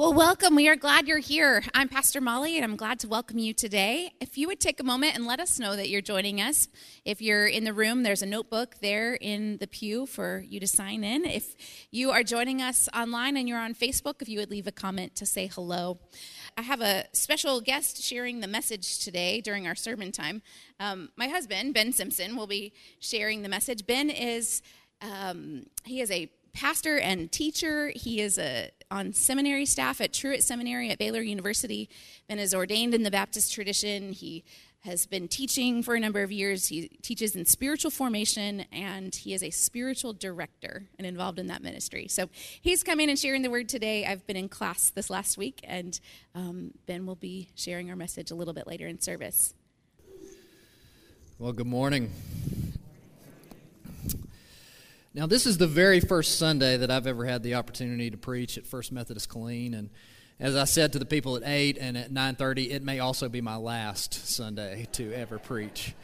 Well, welcome. We are glad you're here. I'm Pastor Molly, and I'm glad to welcome you today. If you would take a moment and let us know that you're joining us. If you're in the room, there's a notebook there in the pew for you to sign in. If you are joining us online and you're on Facebook, if you would leave a comment to say hello. I have a special guest sharing the message today during our sermon time. Um, my husband, Ben Simpson, will be sharing the message. Ben is um, he is a pastor and teacher. He is a, on seminary staff at Truett Seminary at Baylor University. and is ordained in the Baptist tradition. He has been teaching for a number of years. He teaches in spiritual formation, and he is a spiritual director and involved in that ministry. So he's coming and sharing the word today. I've been in class this last week, and um, Ben will be sharing our message a little bit later in service. Well, good morning. Now, this is the very first Sunday that I've ever had the opportunity to preach at First Methodist Killeen, and as I said to the people at eight and at nine thirty, it may also be my last Sunday to ever preach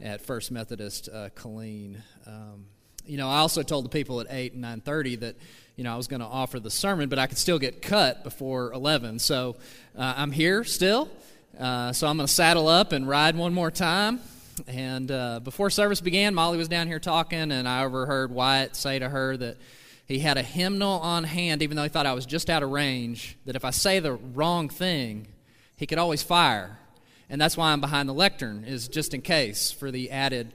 at First Methodist uh, Killeen. Um, you know, I also told the people at eight and nine thirty that you know I was going to offer the sermon, but I could still get cut before eleven. So uh, I'm here still. Uh, so I'm going to saddle up and ride one more time. And uh, before service began, Molly was down here talking, and I overheard Wyatt say to her that he had a hymnal on hand, even though he thought I was just out of range, that if I say the wrong thing, he could always fire. And that's why I'm behind the lectern, is just in case for the added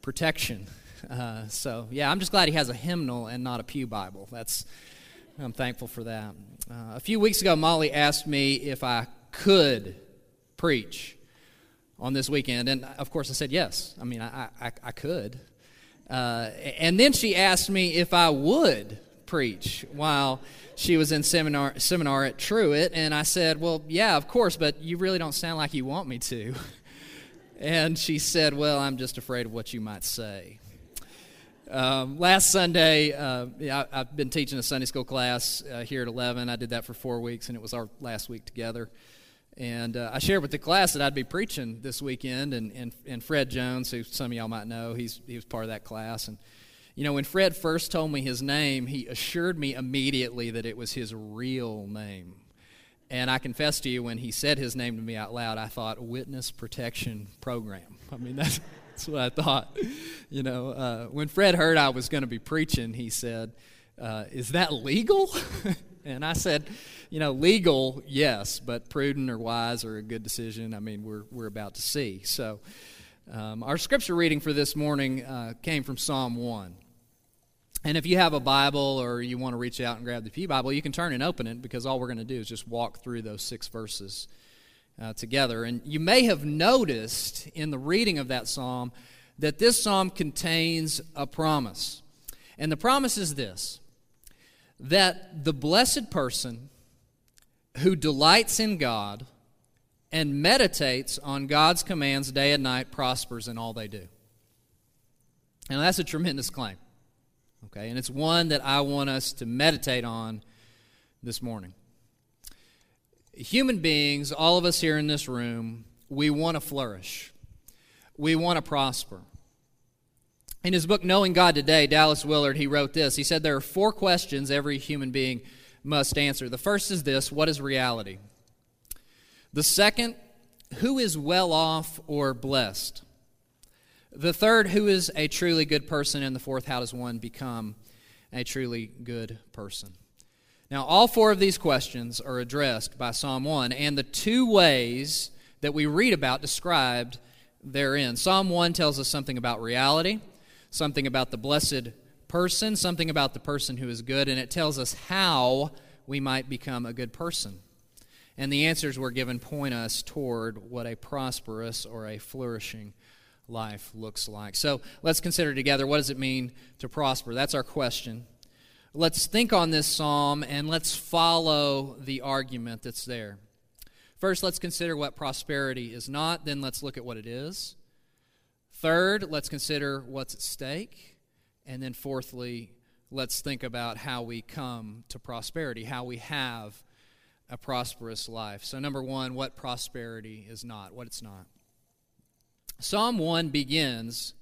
protection. Uh, so, yeah, I'm just glad he has a hymnal and not a Pew Bible. That's, I'm thankful for that. Uh, a few weeks ago, Molly asked me if I could preach on this weekend. And of course, I said yes. I mean, I, I, I could. Uh, and then she asked me if I would preach while she was in seminar, seminar at Truett. And I said, Well, yeah, of course, but you really don't sound like you want me to. and she said, Well, I'm just afraid of what you might say. Um, last Sunday, uh, I, have been teaching a Sunday school class uh, here at 11. I did that for four weeks, and it was our last week together. And uh, I shared with the class that I'd be preaching this weekend, and, and, and Fred Jones, who some of y'all might know, he's, he was part of that class. And, you know, when Fred first told me his name, he assured me immediately that it was his real name. And I confess to you, when he said his name to me out loud, I thought, Witness Protection Program. I mean, that's, that's what I thought. You know, uh, when Fred heard I was going to be preaching, he said, uh, Is that legal? And I said, you know, legal, yes, but prudent or wise or a good decision, I mean, we're, we're about to see. So, um, our scripture reading for this morning uh, came from Psalm 1. And if you have a Bible or you want to reach out and grab the Pew Bible, you can turn and open it because all we're going to do is just walk through those six verses uh, together. And you may have noticed in the reading of that psalm that this psalm contains a promise. And the promise is this that the blessed person who delights in God and meditates on God's commands day and night prospers in all they do. And that's a tremendous claim. Okay, and it's one that I want us to meditate on this morning. Human beings, all of us here in this room, we want to flourish. We want to prosper. In his book, Knowing God Today, Dallas Willard, he wrote this. He said, There are four questions every human being must answer. The first is this What is reality? The second, who is well off or blessed? The third, who is a truly good person? And the fourth, how does one become a truly good person? Now, all four of these questions are addressed by Psalm 1, and the two ways that we read about described therein. Psalm 1 tells us something about reality something about the blessed person, something about the person who is good, and it tells us how we might become a good person. And the answers we're given point us toward what a prosperous or a flourishing life looks like. So let's consider together what does it mean to prosper? That's our question. Let's think on this psalm and let's follow the argument that's there. First, let's consider what prosperity is not, then let's look at what it is. Third, let's consider what's at stake. And then fourthly, let's think about how we come to prosperity, how we have a prosperous life. So, number one, what prosperity is not, what it's not. Psalm 1 begins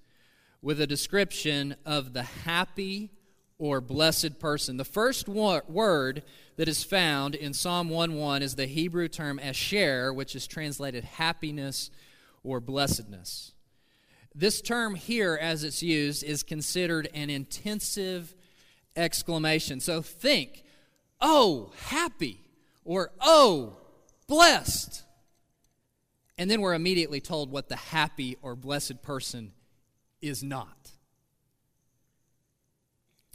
with a description of the happy or blessed person. The first word that is found in Psalm 1:1 is the Hebrew term asher, which is translated happiness or blessedness. This term here, as it's used, is considered an intensive exclamation. So think, oh, happy, or oh, blessed. And then we're immediately told what the happy or blessed person is not.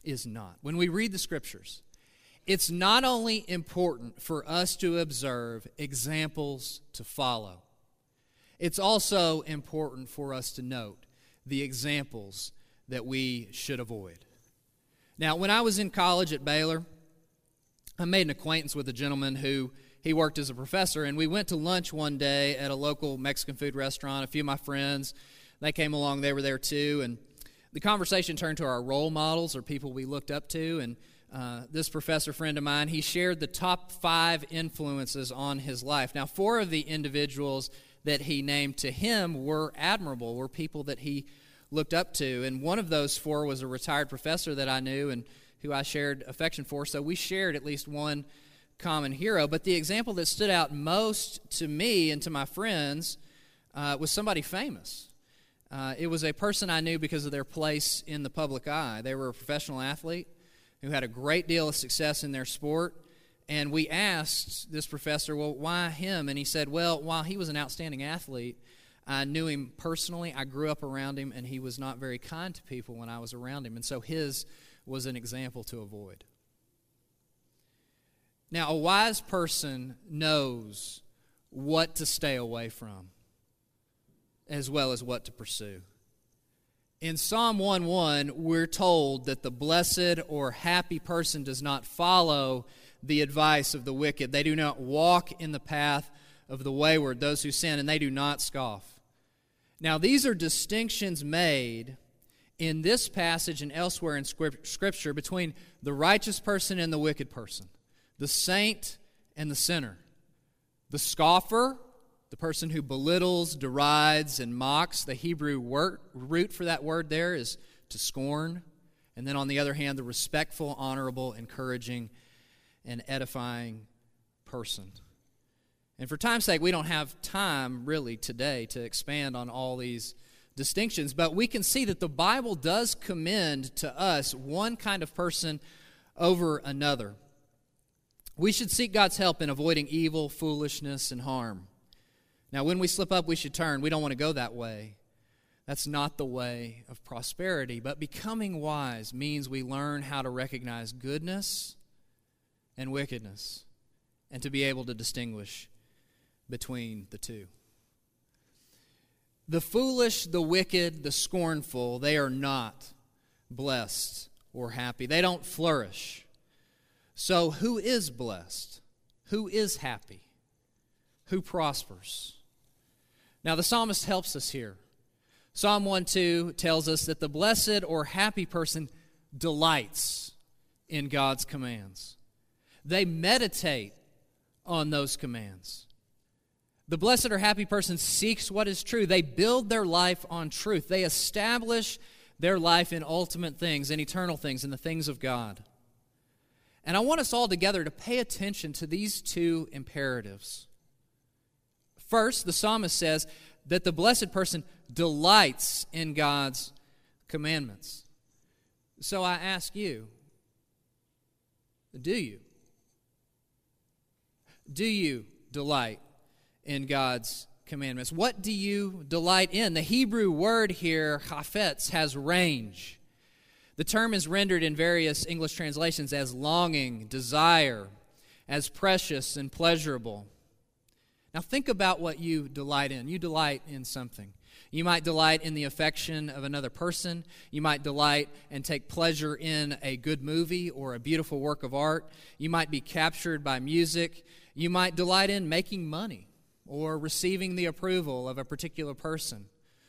Is not. When we read the scriptures, it's not only important for us to observe examples to follow, it's also important for us to note the examples that we should avoid. Now, when I was in college at Baylor, I made an acquaintance with a gentleman who he worked as a professor, and we went to lunch one day at a local Mexican food restaurant. A few of my friends, they came along, they were there too, and the conversation turned to our role models or people we looked up to, and uh, this professor friend of mine, he shared the top five influences on his life. Now, four of the individuals that he named to him were admirable, were people that he looked up to. And one of those four was a retired professor that I knew and who I shared affection for. So we shared at least one common hero. But the example that stood out most to me and to my friends uh, was somebody famous. Uh, it was a person I knew because of their place in the public eye. They were a professional athlete who had a great deal of success in their sport. And we asked this professor, well, why him? And he said, well, while he was an outstanding athlete, I knew him personally. I grew up around him, and he was not very kind to people when I was around him. And so his was an example to avoid. Now, a wise person knows what to stay away from as well as what to pursue. In Psalm 1:1, we're told that the blessed or happy person does not follow the advice of the wicked. They do not walk in the path of the wayward, those who sin, and they do not scoff. Now, these are distinctions made in this passage and elsewhere in Scripture between the righteous person and the wicked person, the saint and the sinner, the scoffer, the person who belittles, derides, and mocks. The Hebrew word, root for that word there is to scorn. And then on the other hand, the respectful, honorable, encouraging, and edifying person. And for time's sake, we don't have time really today to expand on all these distinctions, but we can see that the Bible does commend to us one kind of person over another. We should seek God's help in avoiding evil, foolishness, and harm. Now, when we slip up, we should turn. We don't want to go that way. That's not the way of prosperity. But becoming wise means we learn how to recognize goodness and wickedness and to be able to distinguish between the two. The foolish, the wicked, the scornful, they are not blessed or happy. They don't flourish. So, who is blessed? Who is happy? Who prospers? Now, the psalmist helps us here. Psalm 1 2 tells us that the blessed or happy person delights in God's commands, they meditate on those commands. The blessed or happy person seeks what is true. They build their life on truth. They establish their life in ultimate things, in eternal things, in the things of God. And I want us all together to pay attention to these two imperatives. First, the psalmist says that the blessed person delights in God's commandments. So I ask you, do you? Do you delight in God's commandments? What do you delight in? The Hebrew word here, chafetz, has range. The term is rendered in various English translations as longing, desire, as precious and pleasurable. Now, think about what you delight in. You delight in something. You might delight in the affection of another person. You might delight and take pleasure in a good movie or a beautiful work of art. You might be captured by music. You might delight in making money or receiving the approval of a particular person.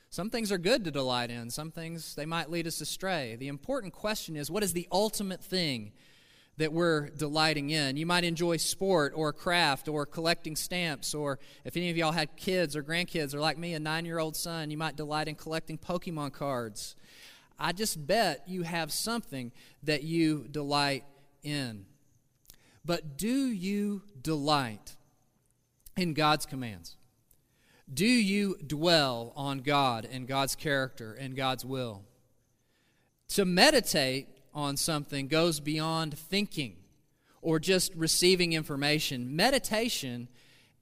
Some things are good to delight in, some things they might lead us astray. The important question is what is the ultimate thing that we're delighting in? You might enjoy sport or craft or collecting stamps, or if any of y'all had kids or grandkids, or like me, a nine year old son, you might delight in collecting Pokemon cards. I just bet you have something that you delight in. But do you delight in God's commands? Do you dwell on God and God's character and God's will? To meditate on something goes beyond thinking or just receiving information. Meditation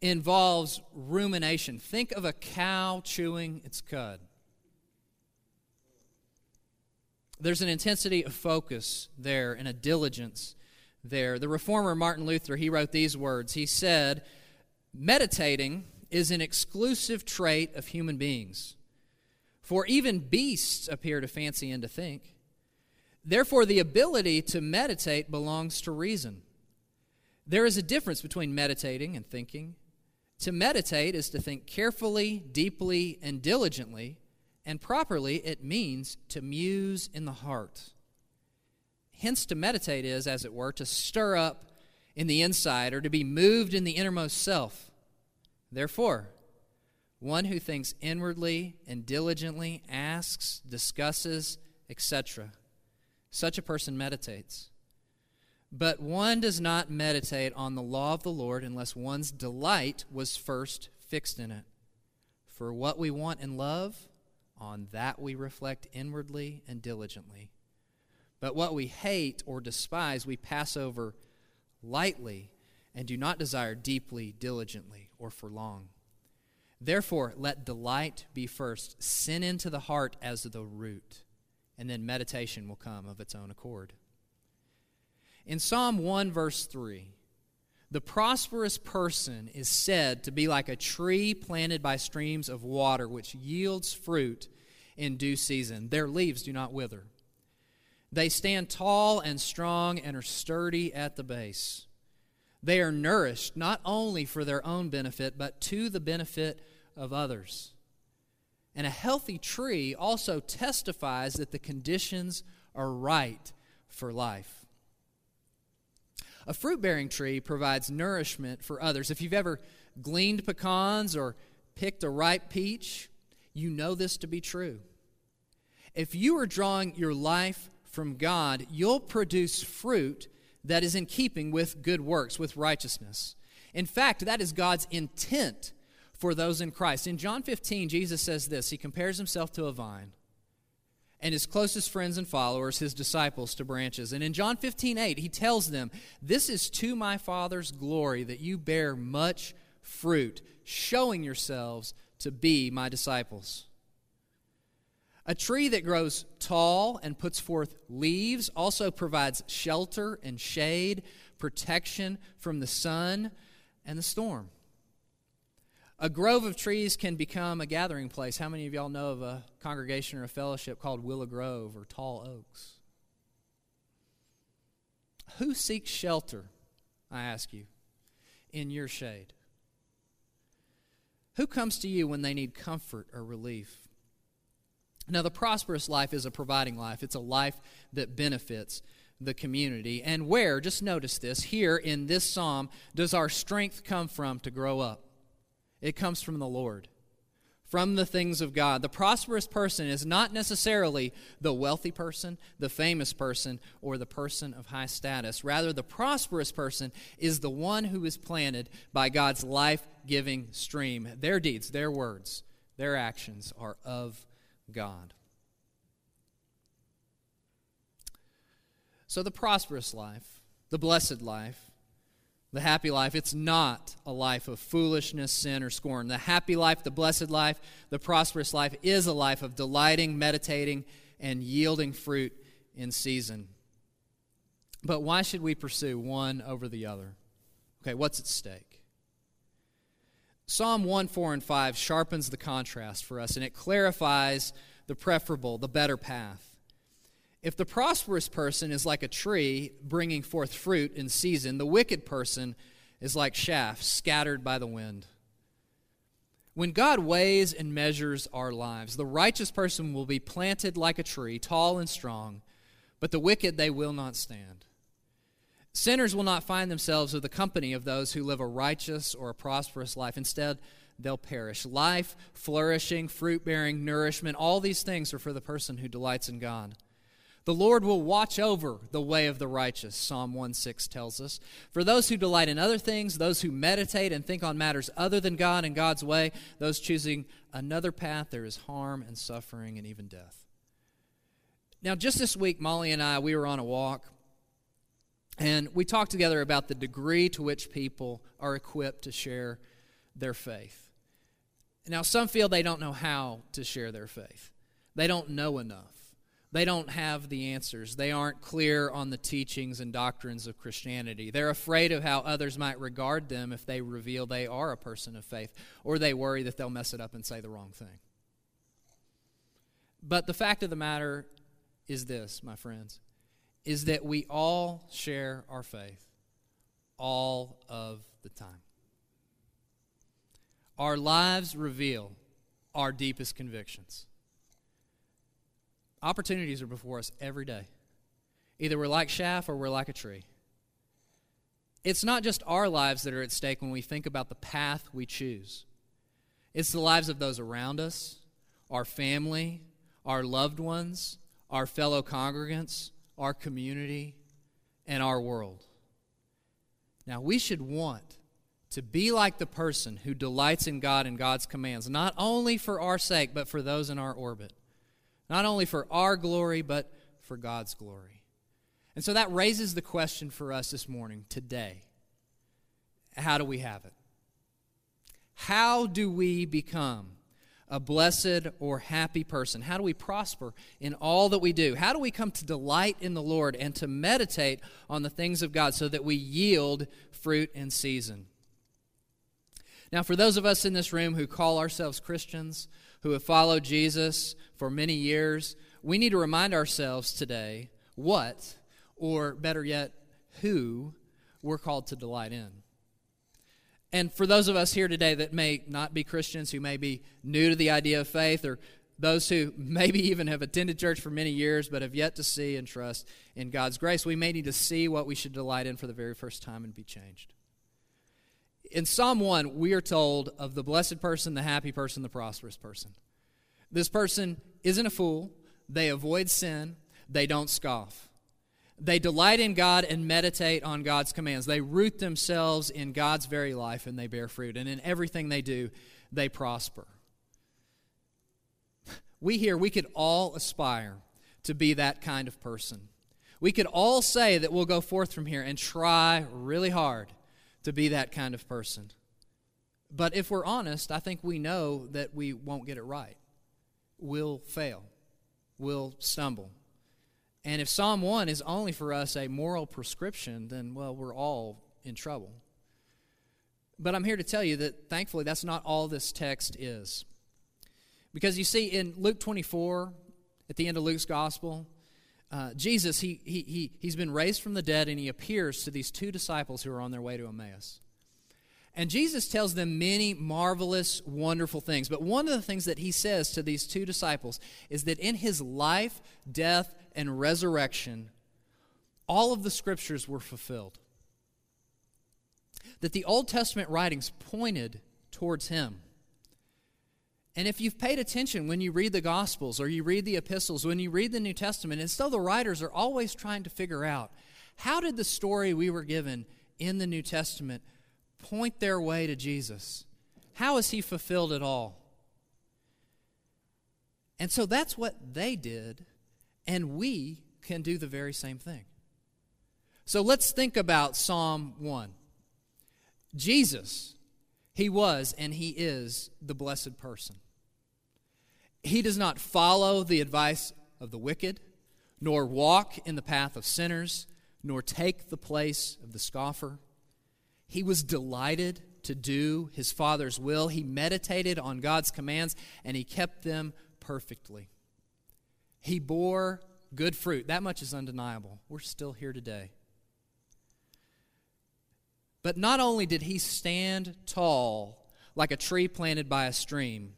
involves rumination. Think of a cow chewing its cud. There's an intensity of focus there and a diligence there. The reformer Martin Luther, he wrote these words. He said, Meditating is an exclusive trait of human beings, for even beasts appear to fancy and to think. Therefore, the ability to meditate belongs to reason. There is a difference between meditating and thinking. To meditate is to think carefully, deeply, and diligently, and properly it means to muse in the heart. Hence, to meditate is, as it were, to stir up in the inside or to be moved in the innermost self. Therefore, one who thinks inwardly and diligently asks, discusses, etc., such a person meditates. But one does not meditate on the law of the Lord unless one's delight was first fixed in it. For what we want and love, on that we reflect inwardly and diligently. But what we hate or despise, we pass over lightly and do not desire deeply, diligently, or for long. Therefore, let delight be first, sin into the heart as the root, and then meditation will come of its own accord. In Psalm 1, verse 3, the prosperous person is said to be like a tree planted by streams of water, which yields fruit in due season. Their leaves do not wither. They stand tall and strong and are sturdy at the base. They are nourished not only for their own benefit, but to the benefit of others. And a healthy tree also testifies that the conditions are right for life. A fruit bearing tree provides nourishment for others. If you've ever gleaned pecans or picked a ripe peach, you know this to be true. If you are drawing your life from God, you'll produce fruit that is in keeping with good works, with righteousness. In fact, that is God's intent for those in Christ. In John 15, Jesus says this He compares himself to a vine and his closest friends and followers, his disciples, to branches. And in John 15, 8, he tells them, This is to my Father's glory that you bear much fruit, showing yourselves to be my disciples. A tree that grows tall and puts forth leaves also provides shelter and shade, protection from the sun and the storm. A grove of trees can become a gathering place. How many of y'all know of a congregation or a fellowship called Willow Grove or Tall Oaks? Who seeks shelter, I ask you, in your shade? Who comes to you when they need comfort or relief? Now, the prosperous life is a providing life, it's a life that benefits the community. And where, just notice this, here in this psalm, does our strength come from to grow up? It comes from the Lord, from the things of God. The prosperous person is not necessarily the wealthy person, the famous person, or the person of high status. Rather, the prosperous person is the one who is planted by God's life giving stream. Their deeds, their words, their actions are of God. So, the prosperous life, the blessed life, the happy life, it's not a life of foolishness, sin, or scorn. The happy life, the blessed life, the prosperous life is a life of delighting, meditating, and yielding fruit in season. But why should we pursue one over the other? Okay, what's at stake? Psalm 1, 4, and 5 sharpens the contrast for us and it clarifies the preferable, the better path. If the prosperous person is like a tree bringing forth fruit in season, the wicked person is like chaff scattered by the wind. When God weighs and measures our lives, the righteous person will be planted like a tree, tall and strong, but the wicked they will not stand. Sinners will not find themselves with the company of those who live a righteous or a prosperous life. Instead, they'll perish. Life, flourishing, fruit bearing, nourishment, all these things are for the person who delights in God. The Lord will watch over the way of the righteous, Psalm 1 6 tells us. For those who delight in other things, those who meditate and think on matters other than God and God's way, those choosing another path, there is harm and suffering and even death. Now, just this week, Molly and I, we were on a walk, and we talked together about the degree to which people are equipped to share their faith. Now, some feel they don't know how to share their faith, they don't know enough. They don't have the answers. They aren't clear on the teachings and doctrines of Christianity. They're afraid of how others might regard them if they reveal they are a person of faith, or they worry that they'll mess it up and say the wrong thing. But the fact of the matter is this, my friends, is that we all share our faith all of the time. Our lives reveal our deepest convictions. Opportunities are before us every day. Either we're like chaff or we're like a tree. It's not just our lives that are at stake when we think about the path we choose, it's the lives of those around us, our family, our loved ones, our fellow congregants, our community, and our world. Now, we should want to be like the person who delights in God and God's commands, not only for our sake, but for those in our orbit. Not only for our glory, but for God's glory. And so that raises the question for us this morning, today. How do we have it? How do we become a blessed or happy person? How do we prosper in all that we do? How do we come to delight in the Lord and to meditate on the things of God so that we yield fruit in season? Now, for those of us in this room who call ourselves Christians, who have followed Jesus for many years, we need to remind ourselves today what, or better yet, who we're called to delight in. And for those of us here today that may not be Christians, who may be new to the idea of faith, or those who maybe even have attended church for many years but have yet to see and trust in God's grace, we may need to see what we should delight in for the very first time and be changed. In Psalm 1, we are told of the blessed person, the happy person, the prosperous person. This person isn't a fool, they avoid sin, they don't scoff. They delight in God and meditate on God's commands. They root themselves in God's very life and they bear fruit. And in everything they do, they prosper. We here, we could all aspire to be that kind of person. We could all say that we'll go forth from here and try really hard to be that kind of person. But if we're honest, I think we know that we won't get it right. We'll fail, we'll stumble. And if Psalm 1 is only for us a moral prescription, then, well, we're all in trouble. But I'm here to tell you that thankfully that's not all this text is. Because you see, in Luke 24, at the end of Luke's gospel, uh, Jesus, he, he, he, he's been raised from the dead and he appears to these two disciples who are on their way to Emmaus. And Jesus tells them many marvelous, wonderful things. But one of the things that he says to these two disciples is that in his life, death, and resurrection, all of the scriptures were fulfilled. That the Old Testament writings pointed towards him. And if you've paid attention when you read the Gospels or you read the epistles, when you read the New Testament, and still the writers are always trying to figure out how did the story we were given in the New Testament point their way to Jesus? How has he fulfilled it all? And so that's what they did, and we can do the very same thing. So let's think about Psalm 1. Jesus, he was and he is the blessed person. He does not follow the advice of the wicked, nor walk in the path of sinners, nor take the place of the scoffer. He was delighted to do his Father's will. He meditated on God's commands, and he kept them perfectly. He bore good fruit. That much is undeniable. We're still here today. But not only did he stand tall like a tree planted by a stream,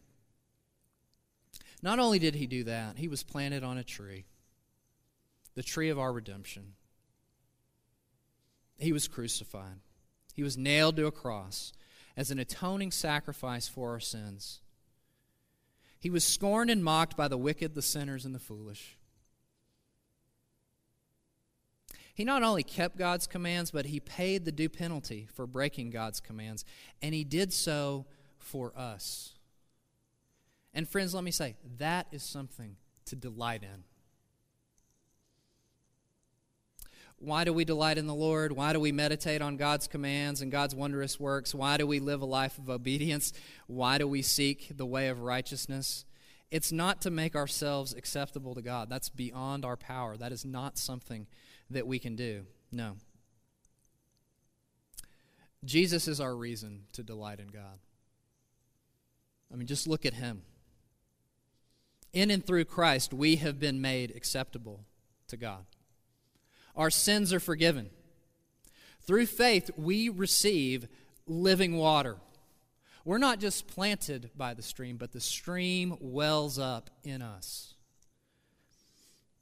not only did he do that, he was planted on a tree, the tree of our redemption. He was crucified, he was nailed to a cross. as an atoning sacrifice for our sins. He was scorned and mocked by the wicked, the sinners, and the foolish. He not only kept God's commands, but he paid the due penalty for breaking God's commands, and he did so for us. And, friends, let me say, that is something to delight in. Why do we delight in the Lord? Why do we meditate on God's commands and God's wondrous works? Why do we live a life of obedience? Why do we seek the way of righteousness? It's not to make ourselves acceptable to God. That's beyond our power. That is not something that we can do. No. Jesus is our reason to delight in God. I mean, just look at him. In and through Christ, we have been made acceptable to God. Our sins are forgiven. Through faith, we receive living water. We're not just planted by the stream, but the stream wells up in us.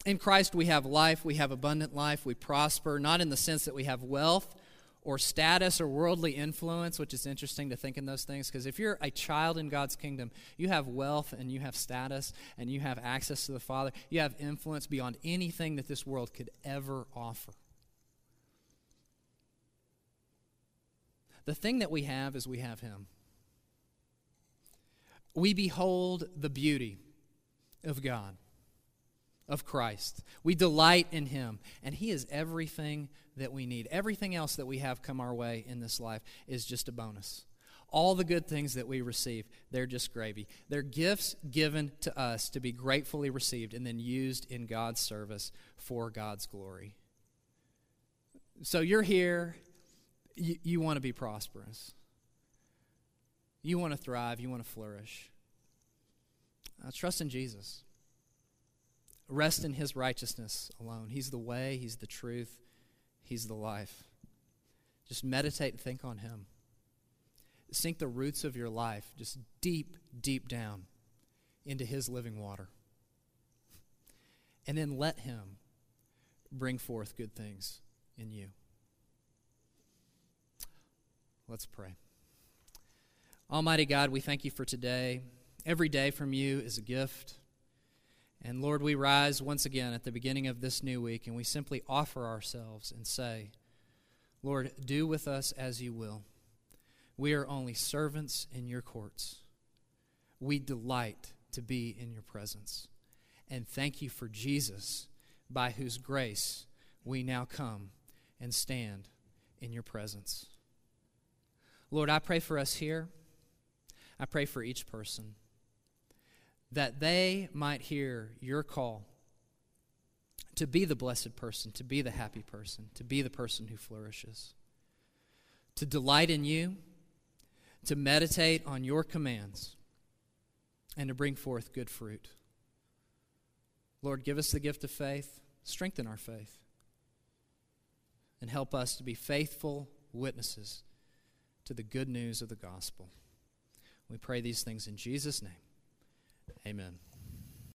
In Christ, we have life, we have abundant life, we prosper, not in the sense that we have wealth or status or worldly influence, which is interesting to think in those things, because if you're a child in God's kingdom, you have wealth and you have status and you have access to the Father. You have influence beyond anything that this world could ever offer. The thing that we have is we have Him. We behold the beauty of God of Christ. We delight in Him, and He is everything that we need. Everything else that we have come our way in this life is just a bonus. All the good things that we receive, they're just gravy. They're gifts given to us to be gratefully received and then used in God's service for God's glory. So you're here, you, you want to be prosperous, you want to thrive, you want to flourish. Uh, trust in Jesus. Rest in his righteousness alone. He's the way, he's the truth, he's the life. Just meditate and think on him. Sink the roots of your life just deep, deep down into his living water. And then let him bring forth good things in you. Let's pray. Almighty God, we thank you for today. Every day from you is a gift. And Lord, we rise once again at the beginning of this new week and we simply offer ourselves and say, Lord, do with us as you will. We are only servants in your courts. We delight to be in your presence. And thank you for Jesus, by whose grace we now come and stand in your presence. Lord, I pray for us here. I pray for each person that they might hear your call to be the blessed person, to be the happy person, to be the person who flourishes, to delight in you, to meditate on your commands, and to bring forth good fruit. Lord, give us the gift of faith, strengthen our faith, and help us to be faithful witnesses to the good news of the gospel. We pray these things in Jesus' name. Amen.